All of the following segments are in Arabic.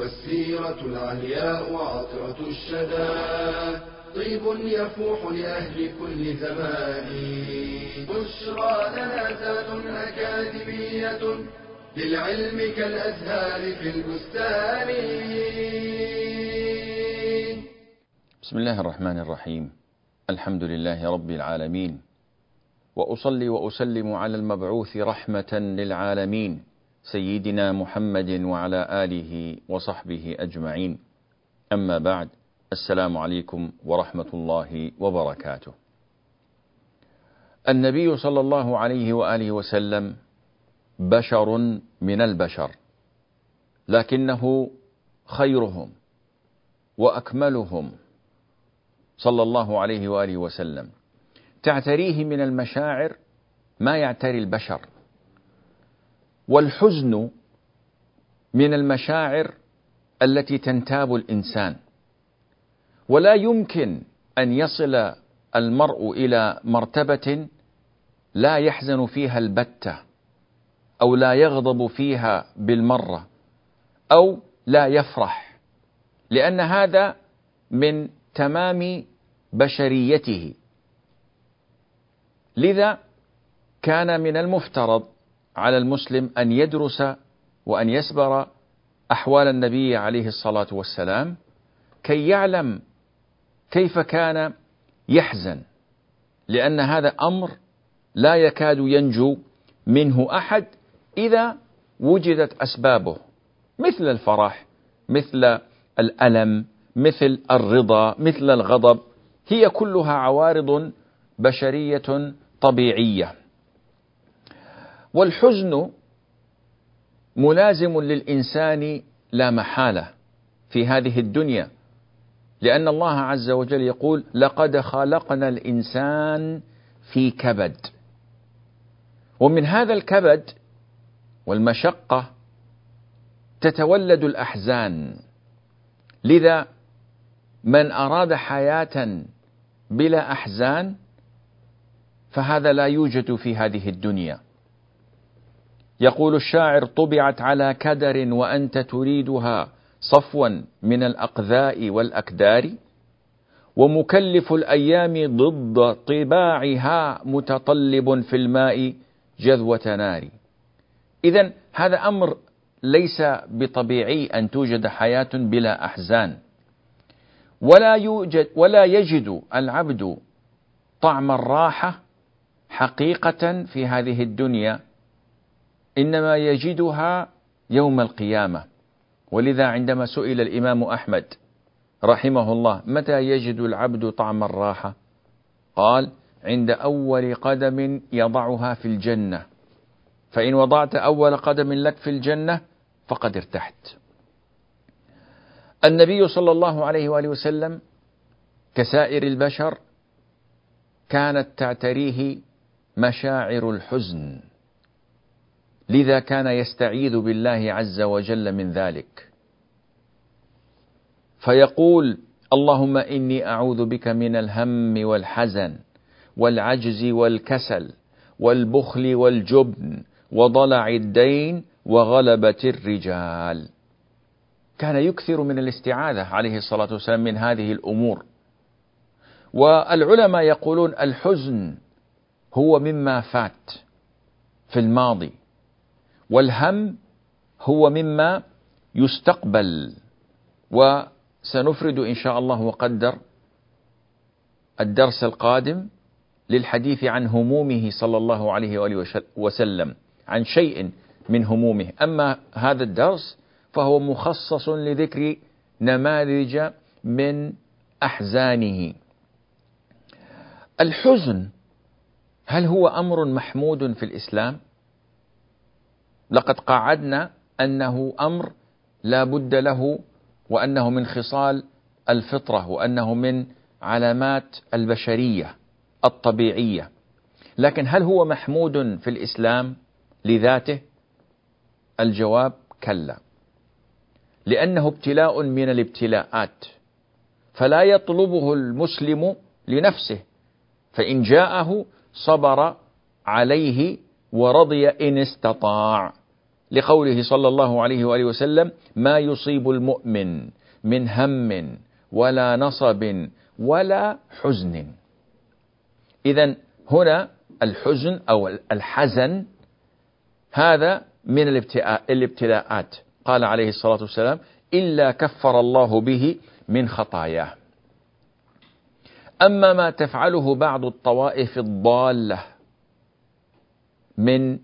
والسيرة العلياء عطرة الشدى. طيب يفوح لأهل كل زمان. بشرى لنا زاد أكاديمية للعلم كالأزهار في البستان. بسم الله الرحمن الرحيم. الحمد لله رب العالمين. وأصلي وأسلم على المبعوث رحمة للعالمين. سيدنا محمد وعلى آله وصحبه أجمعين. أما بعد السلام عليكم ورحمة الله وبركاته. النبي صلى الله عليه وآله وسلم بشر من البشر لكنه خيرهم وأكملهم صلى الله عليه وآله وسلم. تعتريه من المشاعر ما يعتري البشر. والحزن من المشاعر التي تنتاب الإنسان. ولا يمكن أن يصل المرء إلى مرتبة لا يحزن فيها البتة أو لا يغضب فيها بالمرة أو لا يفرح لأن هذا من تمام بشريته. لذا كان من المفترض على المسلم أن يدرس وأن يسبر أحوال النبي عليه الصلاة والسلام كي يعلم كيف كان يحزن لأن هذا أمر لا يكاد ينجو منه أحد إذا وجدت أسبابه مثل الفرح مثل الألم مثل الرضا مثل الغضب هي كلها عوارض بشرية طبيعية. والحزن ملازم للإنسان لا محالة في هذه الدنيا لأن الله عز وجل يقول لقد خلقنا الإنسان في كبد ومن هذا الكبد والمشقة تتولد الأحزان. لذا من أراد حياة بلا أحزان فهذا لا يوجد في هذه الدنيا. يقول الشاعر طبعت على كدر وأنت تريدها صفوا من الأقذاء والأكدار ومكلف الأيام ضد طباعها متطلب في الماء جذوة نار. اذا هذا أمر ليس بطبيعي أن توجد حياة بلا أحزان. ولا يوجد ولا يجد العبد طعم الراحة حقيقة في هذه الدنيا. إنما يجدها يوم القيامة. ولذا عندما سئل الإمام أحمد رحمه الله متى يجد العبد طعم الراحة؟ قال عند أول قدم يضعها في الجنة. فإن وضعت أول قدم لك في الجنة فقد ارتحت. النبي صلى الله عليه وآله وسلم كسائر البشر كانت تعتريه مشاعر الحزن. لذا كان يستعيذ بالله عز وجل من ذلك. فيقول اللهم إني أعوذ بك من الهم والحزن والعجز والكسل والبخل والجبن وضلع الدين وغلبة الرجال. كان يكثر من الاستعاذة عليه الصلاة والسلام من هذه الأمور. والعلماء يقولون الحزن هو مما فات في الماضي. والهم هو مما يستقبل وسنفرد إن شاء الله وقدر الدرس القادم للحديث عن همومه صلى الله عليه وآله وسلم عن شيء من همومه. أما هذا الدرس فهو مخصص لذكر نماذج من أحزانه. الحزن هل هو أمر محمود في الإسلام؟ لقد قعدنا أنه أمر لا بد له وأنه من خصال الفطرة وأنه من علامات البشرية الطبيعية. لكن هل هو محمود في الإسلام لذاته؟ الجواب كلا. لأنه ابتلاء من الابتلاءات. فلا يطلبه المسلم لنفسه. فإن جاءه صبر عليه ورضي إن استطاع. لقوله صلى الله عليه وآله وسلم ما يصيب المؤمن من هم ولا نصب ولا حزن. إذا هنا الحزن أو الحزن هذا من الابتلاءات. قال عليه الصلاة والسلام إلا كفر الله به من خطاياه. أما ما تفعله بعض الطوائف الضالة من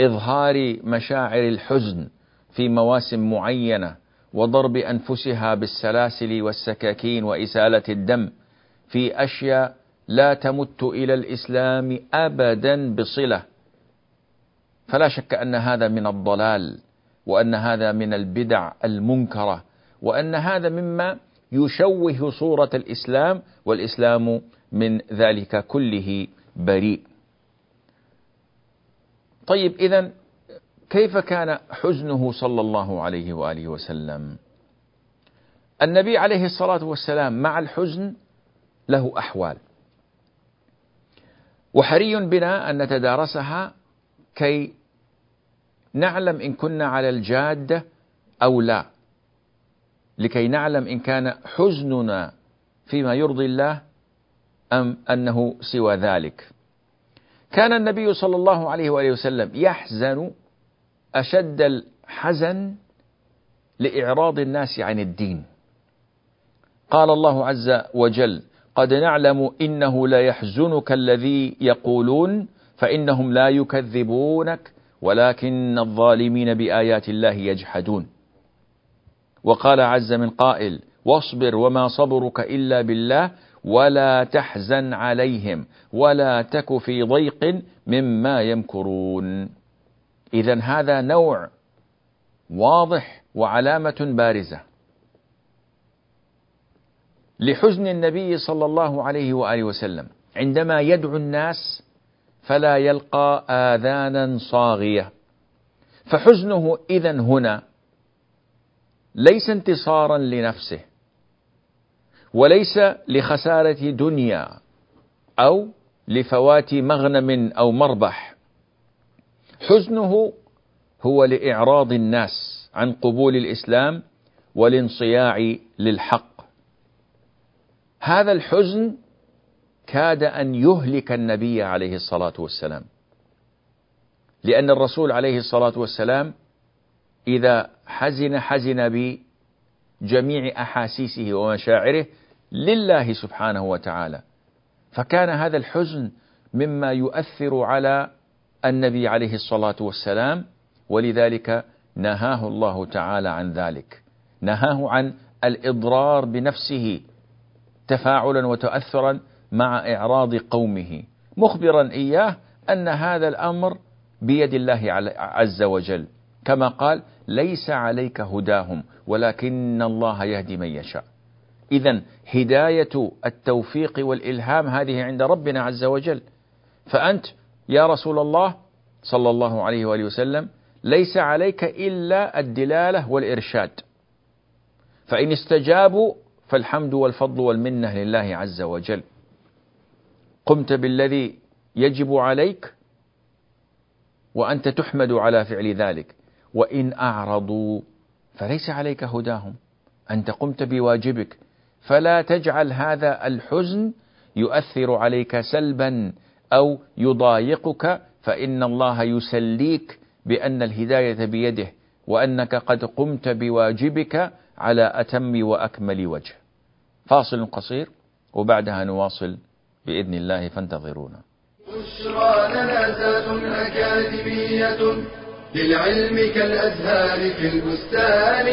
إظهار مشاعر الحزن في مواسم معينة وضرب أنفسها بالسلاسل والسكاكين وإسالة الدم في أشياء لا تمت إلى الإسلام أبدا بصلة. فلا شك أن هذا من الضلال وأن هذا من البدع المنكرة وأن هذا مما يشوه صورة الإسلام والإسلام من ذلك كله بريء. طيب إذا كيف كان حزنه صلى الله عليه وآله وسلم؟ النبي عليه الصلاة والسلام مع الحزن له أحوال. وحري بنا أن نتدارسها كي نعلم إن كنا على الجادة أو لا. لكي نعلم إن كان حزننا فيما يرضي الله أم أنه سوى ذلك. كان النبي صلى الله عليه وآله وسلم يحزن أشد الحزن لإعراض الناس عن الدين. قال الله عز وجل قد نعلم إنه لا يحزنك الذي يقولون فإنهم لا يكذبونك ولكن الظالمين بآيات الله يجحدون. وقال عز من قائل واصبر وما صبرك إلا بالله ولا تحزن عليهم ولا تك في ضيق مما يمكرون. إذا هذا نوع واضح وعلامة بارزة. لحزن النبي صلى الله عليه وآله وسلم عندما يدعو الناس فلا يلقى آذانا صاغية. فحزنه إذا هنا ليس انتصارا لنفسه وليس لخسارة دنيا أو لفوات مغنم أو مربح. حزنه هو لإعراض الناس عن قبول الإسلام والانصياع للحق. هذا الحزن كاد أن يهلك النبي عليه الصلاة والسلام لأن الرسول عليه الصلاة والسلام إذا حزن حزن بجميع أحاسيسه ومشاعره لله سبحانه وتعالى. فكان هذا الحزن مما يؤثر على النبي عليه الصلاة والسلام ولذلك نهاه الله تعالى عن ذلك. نهاه عن الإضرار بنفسه تفاعلا وتأثرا مع إعراض قومه. مخبرا إياه أن هذا الأمر بيد الله عز وجل. كما قال ليس عليك هداهم ولكن الله يهدي من يشاء. إذا هداية التوفيق والإلهام هذه عند ربنا عز وجل. فأنت يا رسول الله صلى الله عليه وآله وسلم ليس عليك إلا الدلالة والإرشاد. فإن استجابوا فالحمد والفضل والمنة لله عز وجل. قمت بالذي يجب عليك وأنت تحمد على فعل ذلك. وإن أعرضوا فليس عليك هداهم. أنت قمت بواجبك. فلا تجعل هذا الحزن يؤثر عليك سلبا أو يضايقك فإن الله يسليك بأن الهداية بيده وأنك قد قمت بواجبك على أتم وأكمل وجه. فاصل قصير وبعدها نواصل بإذن الله فانتظرونا. بشرى لنا أكاديمية للعلم كالأزهار في البستان.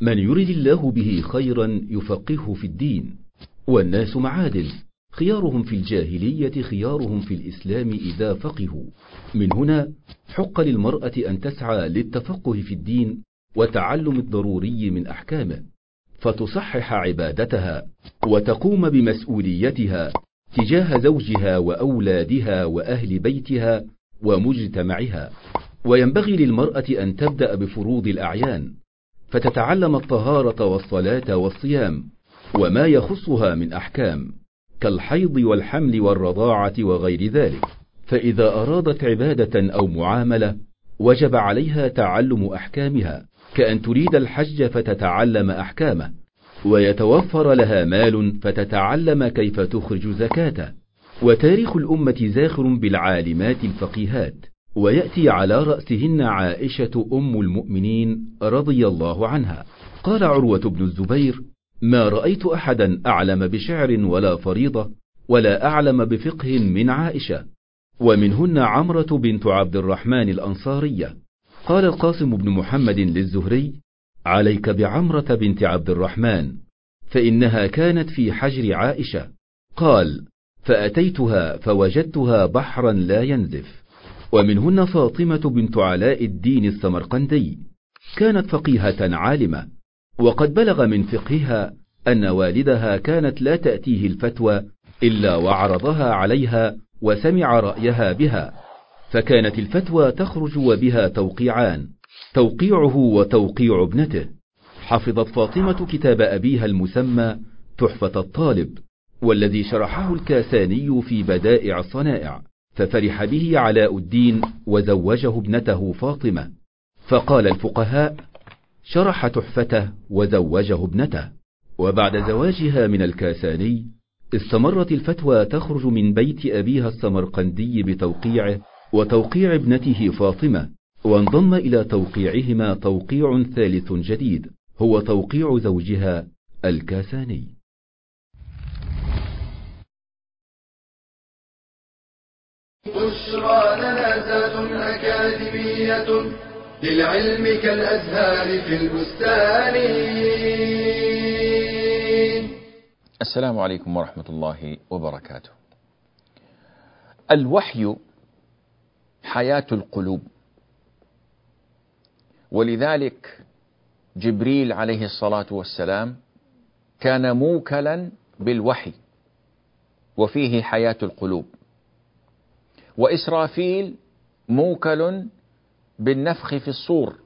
من يرد الله به خيرا يفقهه في الدين. والناس معادن خيارهم في الجاهلية خيارهم في الإسلام إذا فقهوا. من هنا حق للمرأة أن تسعى للتفقه في الدين وتعلم الضروري من أحكامه فتصحح عبادتها وتقوم بمسؤوليتها تجاه زوجها وأولادها وأهل بيتها ومجتمعها. وينبغي للمرأة أن تبدأ بفروض الأعيان فتتعلم الطهارة والصلاة والصيام وما يخصها من أحكام كالحيض والحمل والرضاعة وغير ذلك. فإذا أرادت عبادة أو معاملة وجب عليها تعلم أحكامها. كأن تريد الحج فتتعلم أحكامه. ويتوفر لها مال فتتعلم كيف تخرج زكاته. وتاريخ الأمة زاخر بالعالمات الفقيهات. ويأتي على رأسهن عائشة أم المؤمنين رضي الله عنها. قال عروة بن الزبير ما رأيت أحدا أعلم بشعر ولا فريضة ولا أعلم بفقه من عائشة. ومنهن عمرة بنت عبد الرحمن الأنصارية. قال القاسم بن محمد للزهري عليك بعمرة بنت عبد الرحمن فإنها كانت في حجر عائشة. قال فأتيتها فوجدتها بحرا لا ينزف. ومنهن فاطمة بنت علاء الدين السمرقندي كانت فقيهة عالمة وقد بلغ من فقهها أن والدها كانت لا تأتيه الفتوى إلا وعرضها عليها وسمع رأيها بها فكانت الفتوى تخرج وبها توقيعان توقيعه وتوقيع ابنته. حفظت فاطمة كتاب أبيها المسمى تحفة الطالب والذي شرحه الكاساني في بدائع الصنائع. ففرح به علاء الدين وزوجه ابنته فاطمة. فقال الفقهاء شرح تحفته وزوجه ابنته. وبعد زواجها من الكاساني استمرت الفتوى تخرج من بيت أبيها السمرقندي بتوقيعه وتوقيع ابنته فاطمة وانضم إلى توقيعهما توقيع ثالث جديد هو توقيع زوجها الكاساني. بشرى لنا أكاديمية للعلم كالأزهار في البستان. السلام عليكم ورحمة الله وبركاته. الوحي حياة القلوب. ولذلك جبريل عليه الصلاة والسلام كان موكلا بالوحي وفيه حياة القلوب. وإسرافيل موكل بالنفخ في الصور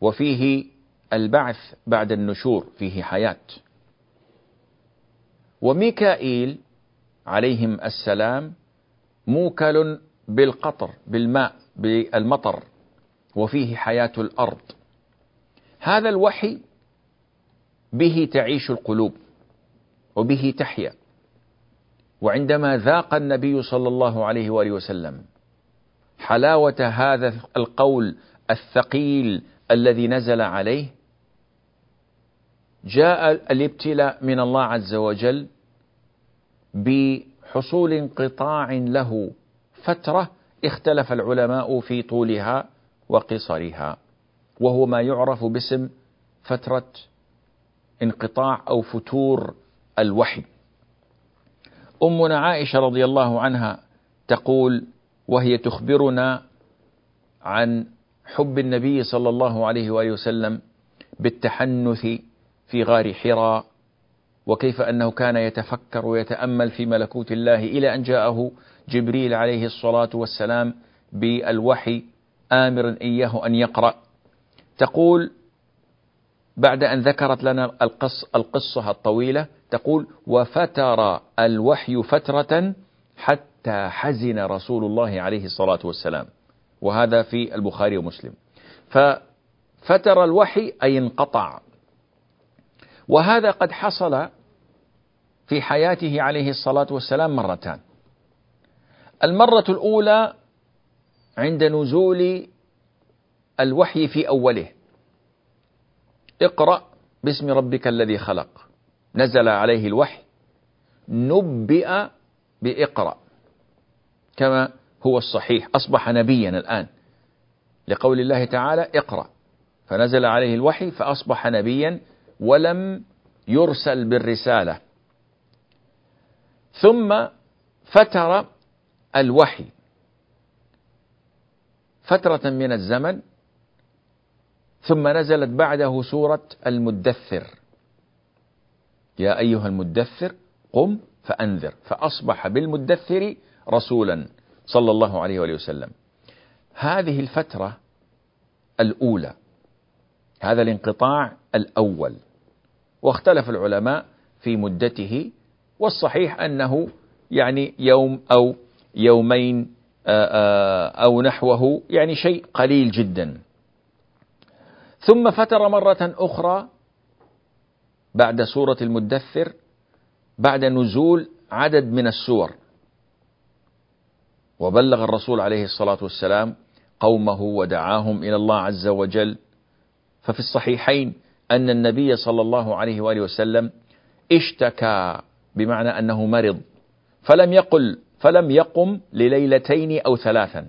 وفيه البعث بعد النشور فيه حياة. وميكائيل عليهم السلام موكل بالقطر بالماء بالمطر وفيه حياة الأرض. هذا الوحي به تعيش القلوب وبه تحيا. وعندما ذاق النبي صلى الله عليه وآله وسلم حلاوة هذا القول الثقيل الذي نزل عليه؟ جاء الابتلاء من الله عز وجل بحصول انقطاع له فترة اختلف العلماء في طولها وقصرها وهو ما يعرف باسم فترة انقطاع أو فتور الوحي. أمنا عائشة رضي الله عنها تقول وهي تخبرنا عن حب النبي صلى الله عليه وآله وسلم بالتحنث في غار حراء وكيف أنه كان يتفكر ويتأمل في ملكوت الله إلى أن جاءه جبريل عليه الصلاة والسلام بالوحي آمرا إياه أن يقرأ. تقول بعد أن ذكرت لنا القص القصة الطويلة تقول وفتر الوحي فترة حتى حزن رسول الله عليه الصلاة والسلام. وهذا في البخاري ومسلم. ففتر الوحي أي انقطع. وهذا قد حصل في حياته عليه الصلاة والسلام مرتان. المرة الأولى عند نزول الوحي في أوله. اقرأ باسم ربك الذي خلق. نزل عليه الوحي نبئ بإقرأ كما هو الصحيح. أصبح نبيا الآن لقول الله تعالى اقرأ. فنزل عليه الوحي فأصبح نبيا ولم يرسل بالرسالة. ثم فتر الوحي. فترة من الزمن ثم نزلت بعده سورة المدثر. يا أيها المدثر قم فأنذر. فأصبح بالمدثر رسولا صلى الله عليه وآله وسلم. هذه الفترة الأولى هذا الانقطاع الأول واختلف العلماء في مدته والصحيح أنه يعني يوم أو يومين أو نحوه يعني شيء قليل جدا. ثم فتر مرة أخرى بعد سورة المدثر بعد نزول عدد من السور. وبلغ الرسول عليه الصلاة والسلام قومه ودعاهم إلى الله عز وجل. ففي الصحيحين أن النبي صلى الله عليه وآله وسلم اشتكى بمعنى أنه مرض فلم يقل فلم يقم لليلتين أو ثلاثا.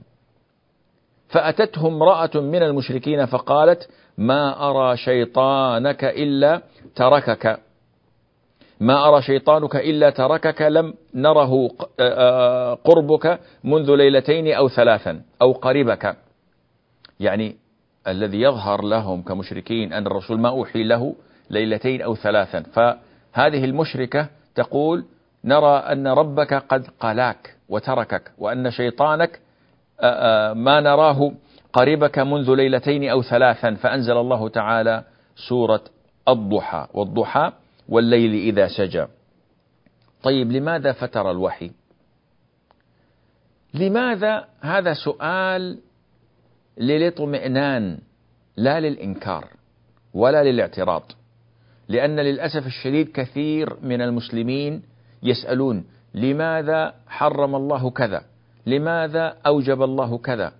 فأتته امرأة من المشركين فقالت ما أرى شيطانك إلا تركك. ما أرى شيطانك إلا تركك لم نره قربك منذ ليلتين أو ثلاثا أو قربك يعني الذي يظهر لهم كمشركين أن الرسول ما أوحي له ليلتين أو ثلاثا. فهذه المشركة تقول نرى أن ربك قد قلاك وتركك وأن شيطانك ما نراه قربك منذ ليلتين أو ثلاثا فأنزل الله تعالى سورة الضحى والضحى والليل إذا سجى. طيب لماذا فتر الوحي؟ لماذا هذا سؤال للاطمئنان لا للإنكار ولا للاعتراض؟ لأن للأسف الشديد كثير من المسلمين يسألون لماذا حرم الله كذا؟ لماذا أوجب الله كذا؟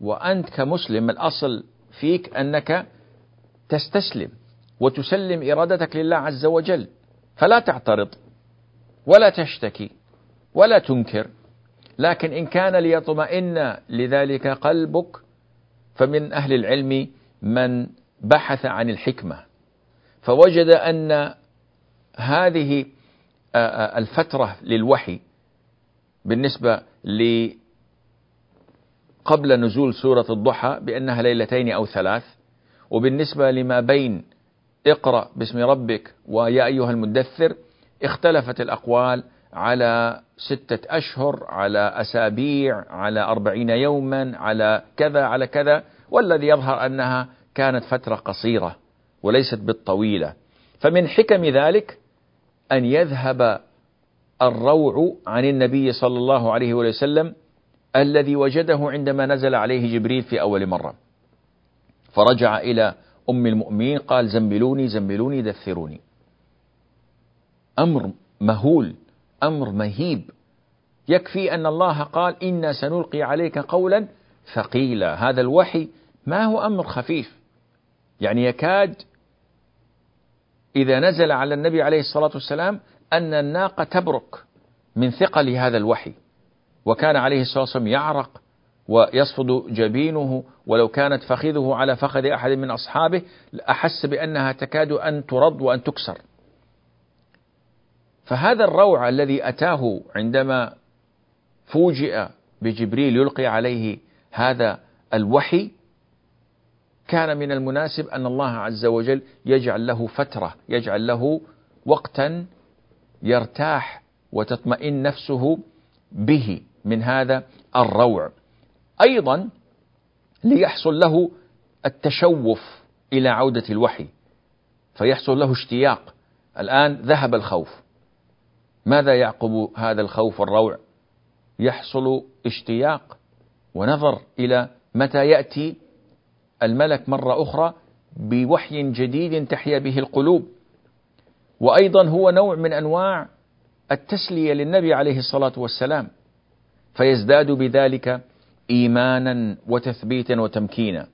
وأنت كمسلم الأصل فيك أنك تستسلم وتسلم إرادتك لله عز وجل. فلا تعترض ولا تشتكي ولا تنكر. لكن إن كان ليطمئن لذلك قلبك فمن أهل العلم من بحث عن الحكمة. فوجد أن هذه الفترة للوحي بالنسبة ل قبل نزول سورة الضحى بأنها ليلتين أو ثلاث وبالنسبة لما بين اقرأ باسم ربك ويا أيها المدثر اختلفت الأقوال على ستة أشهر على أسابيع على أربعين يوما على كذا على كذا والذي يظهر أنها كانت فترة قصيرة وليست بالطويلة. فمن حكم ذلك أن يذهب الروع عن النبي صلى الله عليه وسلم الذي وجده عندما نزل عليه جبريل في أول مرة. فرجع إلى أم المؤمنين قال زملوني زملوني دثروني. أمر مهول أمر مهيب. يكفي أن الله قال إنا سنلقي عليك قولا ثقيلا هذا الوحي ما هو أمر خفيف. يعني يكاد إذا نزل على النبي عليه الصلاة والسلام أن الناقة تبرك من ثقل هذا الوحي وكان عليه الصلاة والسلام يعرق ويصفد جبينه ولو كانت فخذه على فخذ أحد من أصحابه أحس بأنها تكاد أن ترد وأن تكسر. فهذا الروع الذي أتاه عندما فوجئ بجبريل يلقي عليه هذا الوحي كان من المناسب أن الله عز وجل يجعل له فترة يجعل له وقتا يرتاح وتطمئن نفسه به من هذا الروع. أيضا ليحصل له التشوف إلى عودة الوحي فيحصل له اشتياق. الآن ذهب الخوف. ماذا يعقب هذا الخوف والروع؟ يحصل اشتياق ونظر إلى متى يأتي الملك مرة أخرى بوحي جديد تحيا به القلوب. وأيضا هو نوع من أنواع التسلية للنبي عليه الصلاة والسلام فيزداد بذلك إيمانا وتثبيتا وتمكينا.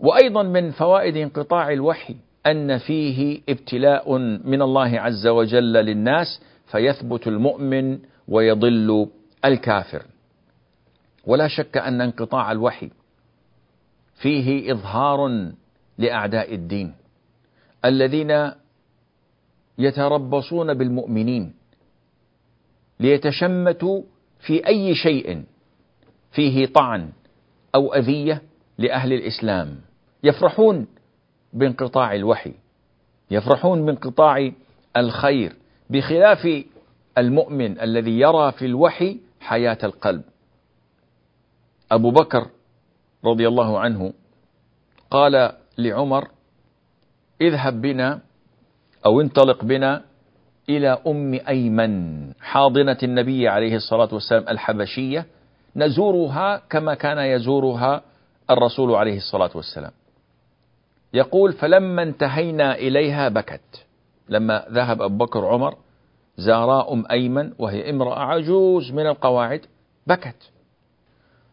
وأيضا من فوائد انقطاع الوحي أن فيه ابتلاء من الله عز وجل للناس فيثبت المؤمن ويضل الكافر. ولا شك أن انقطاع الوحي فيه إظهار لأعداء الدين. الذين يتربصون بالمؤمنين ليتشمتوا في أي شيء فيه طعن أو أذية لأهل الإسلام. يفرحون بانقطاع الوحي يفرحون بانقطاع الخير بخلاف المؤمن الذي يرى في الوحي حياة القلب. أبو بكر رضي الله عنه قال لعمر اذهب بنا أو انطلق بنا إلى أم أيمن حاضنة النبي عليه الصلاة والسلام الحبشية نزورها كما كان يزورها الرسول عليه الصلاة والسلام. يقول فلما انتهينا إليها بكت. لما ذهب أبو بكر عمر زارا أم أيمن وهي امرأة عجوز من القواعد بكت.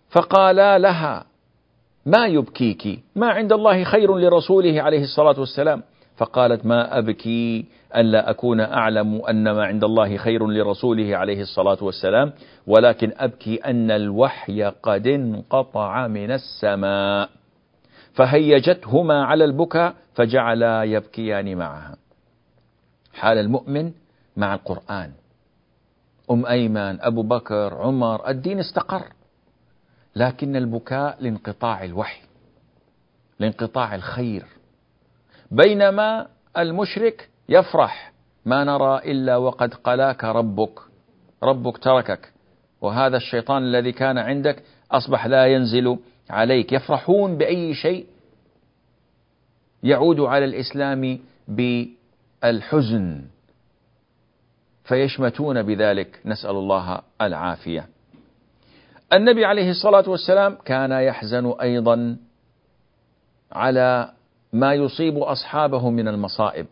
فقالا لها ما يبكيك؟ ما عند الله خير لرسوله عليه الصلاة والسلام. فقالت ما أبكي ألا أكون أعلم أن ما عند الله خير لرسوله عليه الصلاة والسلام. ولكن أبكي أن الوحي قد انقطع من السماء. فهيجتهما على البكاء فجعلا يبكيان معها. حال المؤمن مع القرآن. أم أيمن أبو بكر عمر الدين استقر. لكن البكاء لانقطاع الوحي لانقطاع الخير. بينما المشرك يفرح ما نرى إلا وقد قلاك ربك ربك تركك وهذا الشيطان الذي كان عندك أصبح لا ينزل عليك. يفرحون بأي شيء يعود على الإسلام بالحزن فيشمتون بذلك. نسأل الله العافية. النبي عليه الصلاة والسلام كان يحزن أيضا على ما يصيب أصحابه من المصائب.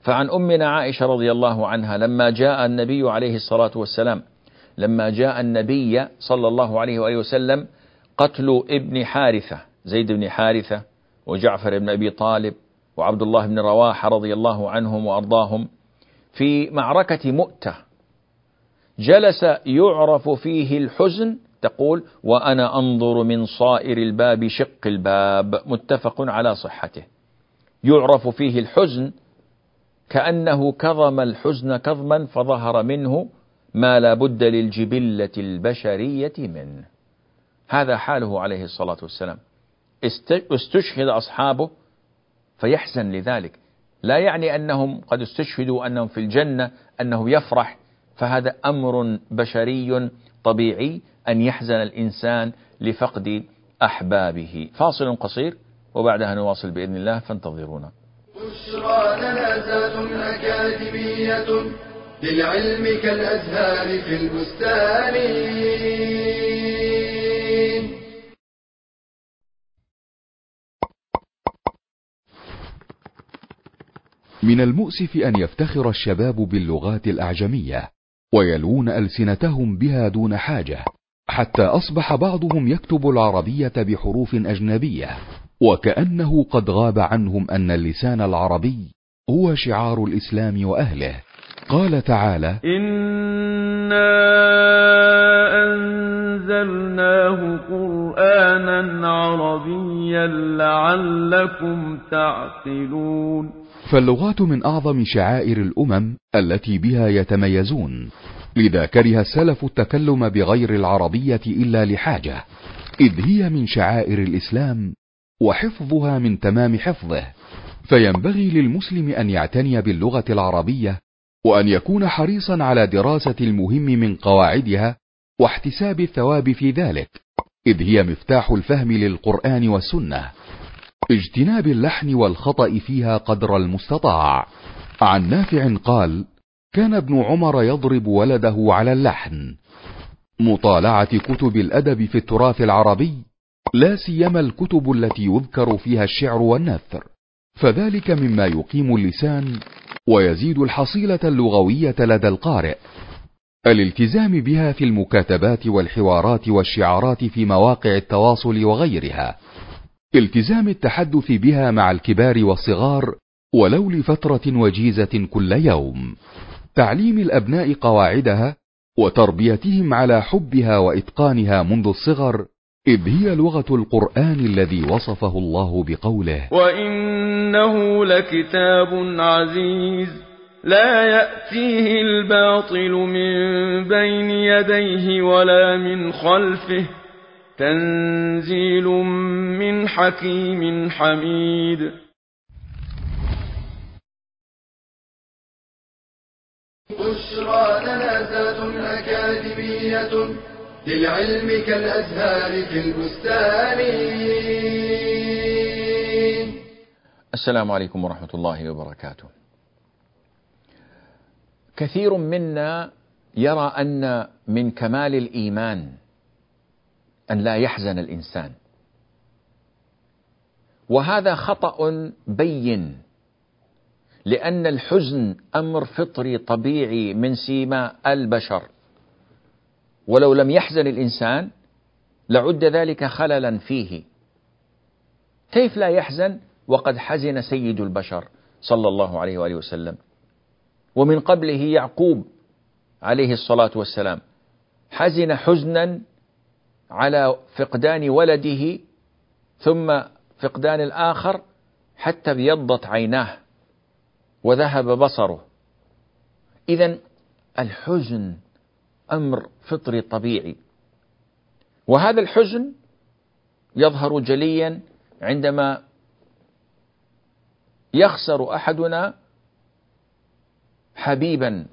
فعن أمنا عائشة رضي الله عنها لما جاء النبي عليه الصلاة والسلام لما جاء النبي صلى الله عليه وآله وسلم قتل ابن حارثة زيد بن حارثة وجعفر بن أبي طالب وعبد الله بن رواحة رضي الله عنهم وأرضاهم في معركة مؤتة. جلس يعرف فيه الحزن تقول وأنا أنظر من صائر الباب شق الباب متفق على صحته. يعرف فيه الحزن كأنه كظم الحزن كظما فظهر منه ما لا بد للجبلة البشرية منه. هذا حاله عليه الصلاة والسلام. استشهد أصحابه فيحزن لذلك. لا يعني أنهم قد استشهدوا أنهم في الجنة أنه يفرح فهذا أمر بشري طبيعي أن يحزن الإنسان لفقد أحبابه. فاصل قصير وبعدها نواصل بإذن الله فانتظرونا. بشرى أكاديمية للعلم كالأزهار في البستان. من المؤسف أن يفتخر الشباب باللغات الأعجمية. ويلوون ألسنتهم بها دون حاجة حتى أصبح بعضهم يكتب العربية بحروف أجنبية وكأنه قد غاب عنهم أن اللسان العربي هو شعار الإسلام وأهله. قال تعالى إنا أنزلناه قرآنا عربيا لعلكم تعقلون فاللغات من أعظم شعائر الأمم التي بها يتميزون لذا كره السلف التكلم بغير العربية إلا لحاجة إذ هي من شعائر الإسلام وحفظها من تمام حفظه فينبغي للمسلم أن يعتني باللغة العربية وأن يكون حريصا على دراسة المهم من قواعدها واحتساب الثواب في ذلك إذ هي مفتاح الفهم للقرآن والسنة. اجتناب اللحن والخطأ فيها قدر المستطاع. عن نافع قال كان ابن عمر يضرب ولده على اللحن. مطالعة كتب الأدب في التراث العربي لا سيما الكتب التي يذكر فيها الشعر والنثر. فذلك مما يقيم اللسان ويزيد الحصيلة اللغوية لدى القارئ. الالتزام بها في المكاتبات والحوارات والشعارات في مواقع التواصل وغيرها. التزام التحدث بها مع الكبار والصغار ولو لفترة وجيزة كل يوم. تعليم الأبناء قواعدها وتربيتهم على حبها وإتقانها منذ الصغر إذ هي لغة القرآن الذي وصفه الله بقوله. وإنه لكتاب عزيز لا يأتيه الباطل من بين يديه ولا من خلفه. تنزيل من حكيم حميد بشرى لنا ذات أكاديمية للعلم كالأزهار في البستان السلام عليكم ورحمة الله وبركاته. كثير منا يرى أن من كمال الإيمان أن لا يحزن الإنسان. وهذا خطأ بين لأن الحزن أمر فطري طبيعي من سيما البشر. ولو لم يحزن الإنسان لعد ذلك خللا فيه. كيف لا يحزن وقد حزن سيد البشر صلى الله عليه وآله وسلم ومن قبله يعقوب عليه الصلاة والسلام حزن حزنا على فقدان ولده ثم فقدان الآخر حتى ابيضت عيناه وذهب بصره. اذا الحزن أمر فطري طبيعي. وهذا الحزن يظهر جليا عندما يخسر أحدنا حبيبا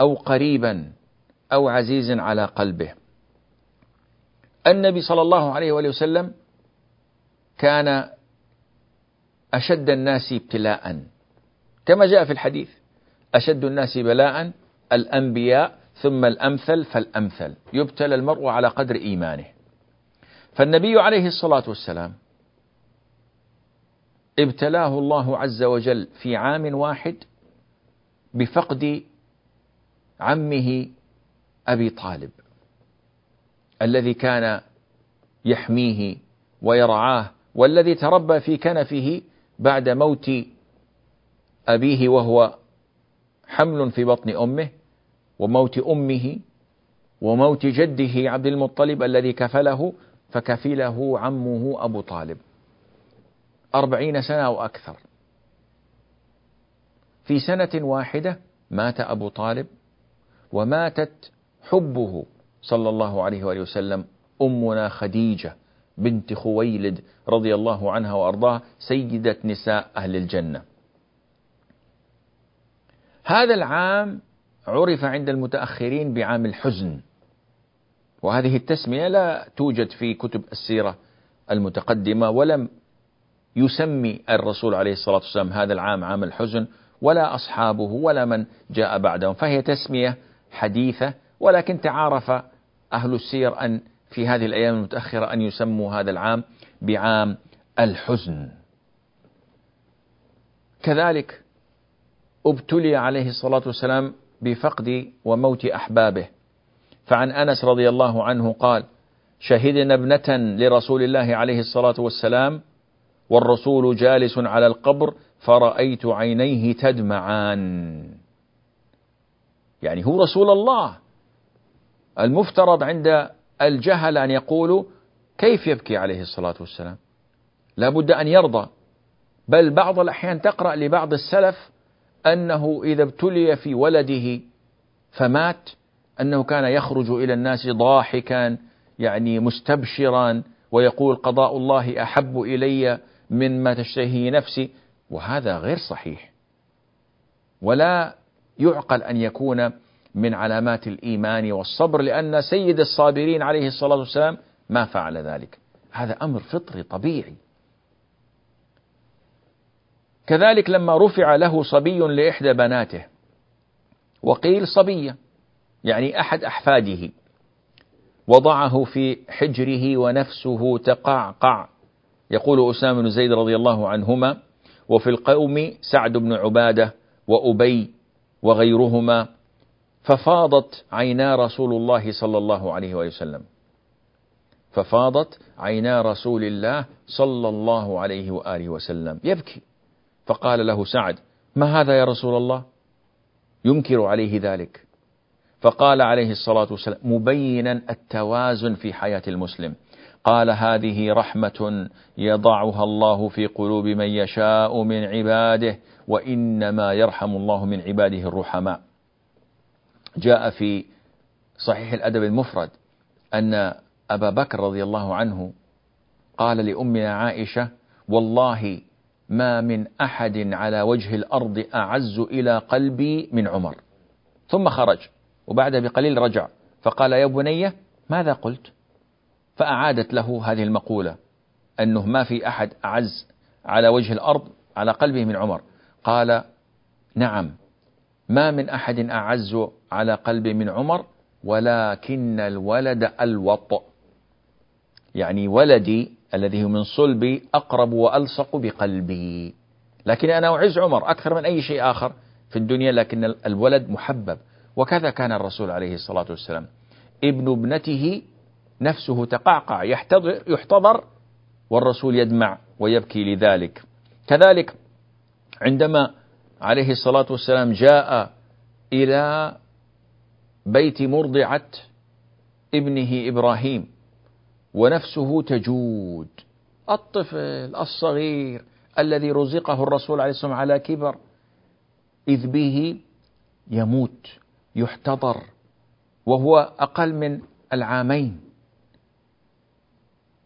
أو قريبا أو عزيزا على قلبه. النبي صلى الله عليه وآله وسلم كان أشد الناس ابتلاء. كما جاء في الحديث أشد الناس بلاء الأنبياء ثم الأمثل فالأمثل. يبتلى المرء على قدر إيمانه. فالنبي عليه الصلاة والسلام ابتلاه الله عز وجل في عام واحد بفقد عمه أبي طالب. الذي كان يحميه ويرعاه والذي تربى في كنفه بعد موت أبيه وهو حمل في بطن أمه وموت أمه وموت جده عبد المطلب الذي كفله فكفله عمه أبو طالب. أربعين سنة أو أكثر. في سنة واحدة مات أبو طالب وماتت حبه. صلى الله عليه وآله وسلم أمنا خديجة بنت خويلد رضي الله عنها وأرضاها سيدة نساء أهل الجنة. هذا العام عرف عند المتأخرين بعام الحزن وهذه التسمية لا توجد في كتب السيرة المتقدمة ولم يسمي الرسول عليه الصلاة والسلام هذا العام عام الحزن ولا أصحابه ولا من جاء بعدهم فهي تسمية حديثة ولكن تعارف أهل السير أن في هذه الأيام المتأخرة أن يسموا هذا العام بعام الحزن. كذلك ابتلي عليه الصلاة والسلام بفقد وموت أحبابه. فعن أنس رضي الله عنه قال شهدنا ابنة لرسول الله عليه الصلاة والسلام والرسول جالس على القبر فرأيت عينيه تدمعان. يعني هو رسول الله. المفترض عند الجهل أن يقولوا كيف يبكي عليه الصلاة والسلام؟ لا بد أن يرضى. بل بعض الأحيان تقرأ لبعض السلف أنه إذا ابتلي في ولده فمات أنه كان يخرج إلى الناس ضاحكا يعني مستبشرا ويقول قضاء الله أحب إلي مما تشتهي نفسي. وهذا غير صحيح. ولا يعقل أن يكون من علامات الإيمان والصبر لأن سيد الصابرين عليه الصلاة والسلام ما فعل ذلك. هذا أمر فطري طبيعي. كذلك لما رفع له صبي لإحدى بناته وقيل صبية يعني أحد أحفاده وضعه في حجره ونفسه تقعقع. يقول أسامة بن زيد رضي الله عنهما وفي القوم سعد بن عبادة وأبي وغيرهما ففاضت عينا رسول الله صلى الله عليه وسلم. ففاضت عينا رسول الله صلى الله عليه وآله وسلم. يبكي. فقال له سعد ما هذا يا رسول الله؟ ينكر عليه ذلك. فقال عليه الصلاة والسلام مبينا التوازن في حياة المسلم. قال هذه رحمة يضعها الله في قلوب من يشاء من عباده وإنما يرحم الله من عباده الرحماء. جاء في صحيح الأدب المفرد أن أبا بكر رضي الله عنه قال لأمنا عائشة والله ما من أحد على وجه الأرض أعز إلى قلبي من عمر. ثم خرج وبعد بقليل رجع فقال يا بني ماذا قلت؟ فأعادت له هذه المقولة أنه ما في أحد أعز على وجه الأرض على قلبه من عمر. قال نعم ما من أحد أعز على قلبي من عمر ولكن الولد الوط. يعني ولدي الذي هو من صلبي أقرب وألصق بقلبي. لكن أنا أعز عمر أكثر من أي شيء آخر في الدنيا لكن الولد محبب. وكذا كان الرسول عليه الصلاة والسلام. ابن ابنته نفسه تقعقع يحتضر, يحتضر والرسول يدمع ويبكي لذلك. كذلك عندما عليه الصلاة والسلام جاء إلى بيت مرضعة ابنه إبراهيم ونفسه تجود. الطفل الصغير الذي رزقه الرسول عليه الصلاة والسلام على كبر إذ به يموت يحتضر وهو أقل من العامين.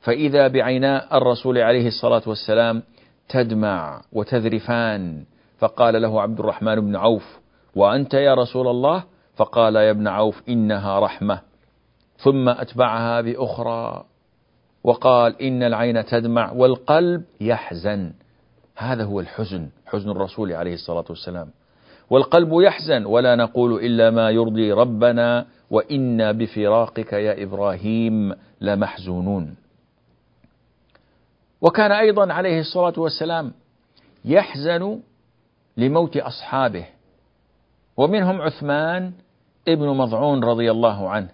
فإذا بعينا الرسول عليه الصلاة والسلام تدمع وتذرفان. فقال له عبد الرحمن بن عوف وأنت يا رسول الله؟ فقال يا ابن عوف إنها رحمة. ثم أتبعها بأخرى وقال إن العين تدمع والقلب يحزن. هذا هو الحزن حزن الرسول عليه الصلاة والسلام. والقلب يحزن ولا نقول إلا ما يرضي ربنا وإنا بفراقك يا إبراهيم لمحزونون. وكان أيضا عليه الصلاة والسلام يحزن لموت أصحابه. ومنهم عثمان ابن مضعون رضي الله عنه.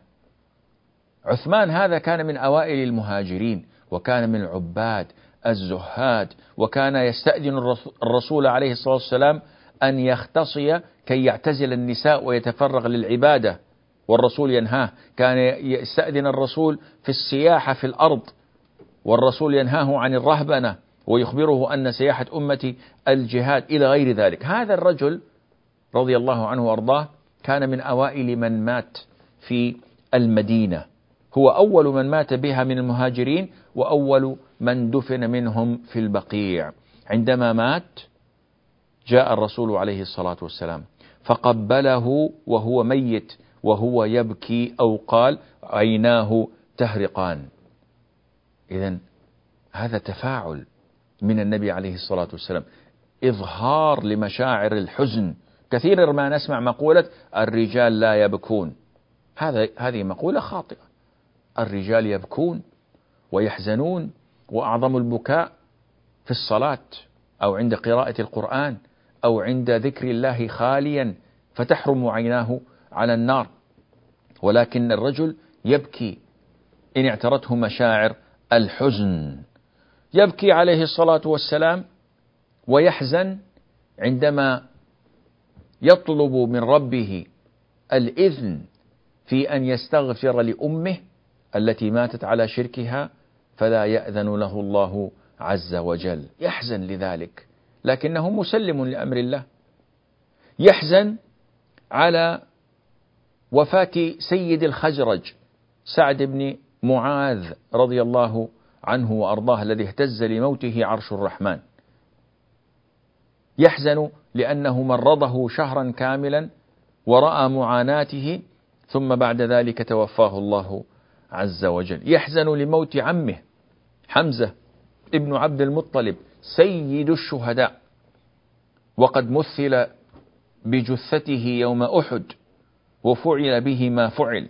عثمان هذا كان من أوائل المهاجرين وكان من العباد الزهاد وكان يستأذن الرسول عليه الصلاة والسلام أن يختصي كي يعتزل النساء ويتفرغ للعبادة. والرسول ينهاه. كان يستأذن الرسول في السياحة في الأرض. والرسول ينهاه عن الرهبنة. ويخبره أن سياحة أمتي الجهاد إلى غير ذلك. هذا الرجل رضي الله عنه وأرضاه كان من أوائل من مات في المدينة. هو أول من مات بها من المهاجرين وأول من دفن منهم في البقيع. عندما مات جاء الرسول عليه الصلاة والسلام فقبله وهو ميت وهو يبكي أو قال عيناه تهرقان. إذا هذا تفاعل. من النبي عليه الصلاة والسلام. إظهار لمشاعر الحزن. كثيرا ما نسمع مقولة الرجال لا يبكون. هذا هذه مقولة خاطئة. الرجال يبكون ويحزنون وأعظم البكاء في الصلاة أو عند قراءة القرآن أو عند ذكر الله خاليا فتحرم عيناه على النار. ولكن الرجل يبكي إن اعترته مشاعر الحزن. يبكي عليه الصلاة والسلام ويحزن عندما يطلب من ربه الإذن في أن يستغفر لأمه التي ماتت على شركها فلا يأذن له الله عز وجل. يحزن لذلك لكنه مسلم لأمر الله. يحزن على وفاة سيد الخزرج سعد بن معاذ رضي الله عنه وأرضاه الذي اهتز لموته عرش الرحمن. يحزن لأنه مرضه شهرا كاملا ورأى معاناته ثم بعد ذلك توفاه الله عز وجل. يحزن لموت عمه حمزة ابن عبد المطلب سيد الشهداء. وقد مثل بجثته يوم أحد وفعل به ما فعل.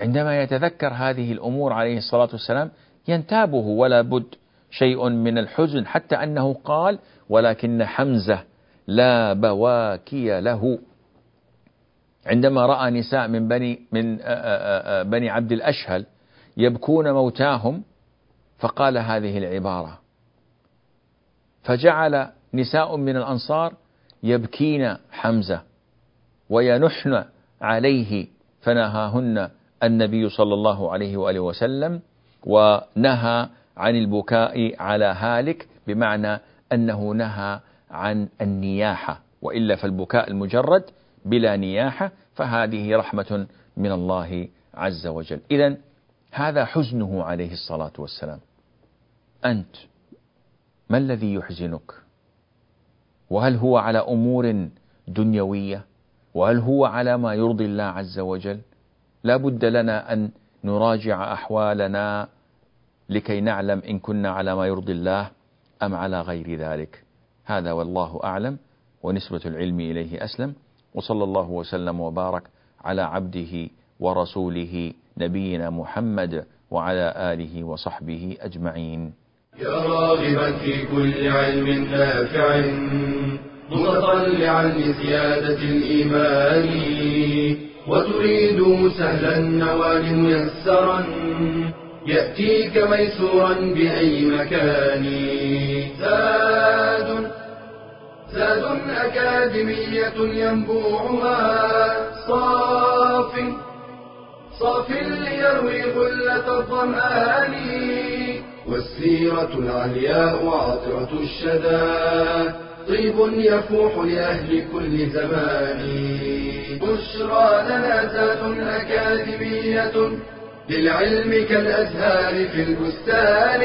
عندما يتذكر هذه الأمور عليه الصلاة والسلام ينتابه ولا بد شيء من الحزن حتى أنه قال ولكن حمزة لا بواكي له. عندما رأى نساء من بني من بني عبد الأشهل يبكون موتاهم فقال هذه العبارة. فجعل نساء من الأنصار يبكين حمزة وينحن عليه فنهاهن النبي صلى الله عليه وآله وسلم ونهى عن البكاء على هالك بمعنى أنه نهى عن النياحة. وإلا فالبكاء المجرد بلا نياحة فهذه رحمة من الله عز وجل. إذا هذا حزنه عليه الصلاة والسلام. أنت ما الذي يحزنك؟ وهل هو على أمور دنيوية؟ وهل هو على ما يرضي الله عز وجل؟ لا بد لنا أن نراجع أحوالنا لكي نعلم إن كنا على ما يرضي الله أم على غير ذلك. هذا والله أعلم ونسبة العلم إليه أسلم. وصلى الله وسلم وبارك على عبده ورسوله نبينا محمد وعلى آله وصحبه أجمعين. يا راغبا في كل علم نافع متطلعا لزيادة الإيمان. وتريد سهلا النوال ميسرا يأتيك ميسورا بأي مكان؟ زاد زاد أكاديمية ينبوعها صاف. صاف ليروي غلة الظمآن. والسيرة العلياء عطرة الشدى. طيب يفوح لأهل كل زمان. بشرى لنا ذات أكاديمية للعلم كالأزهار في البستان.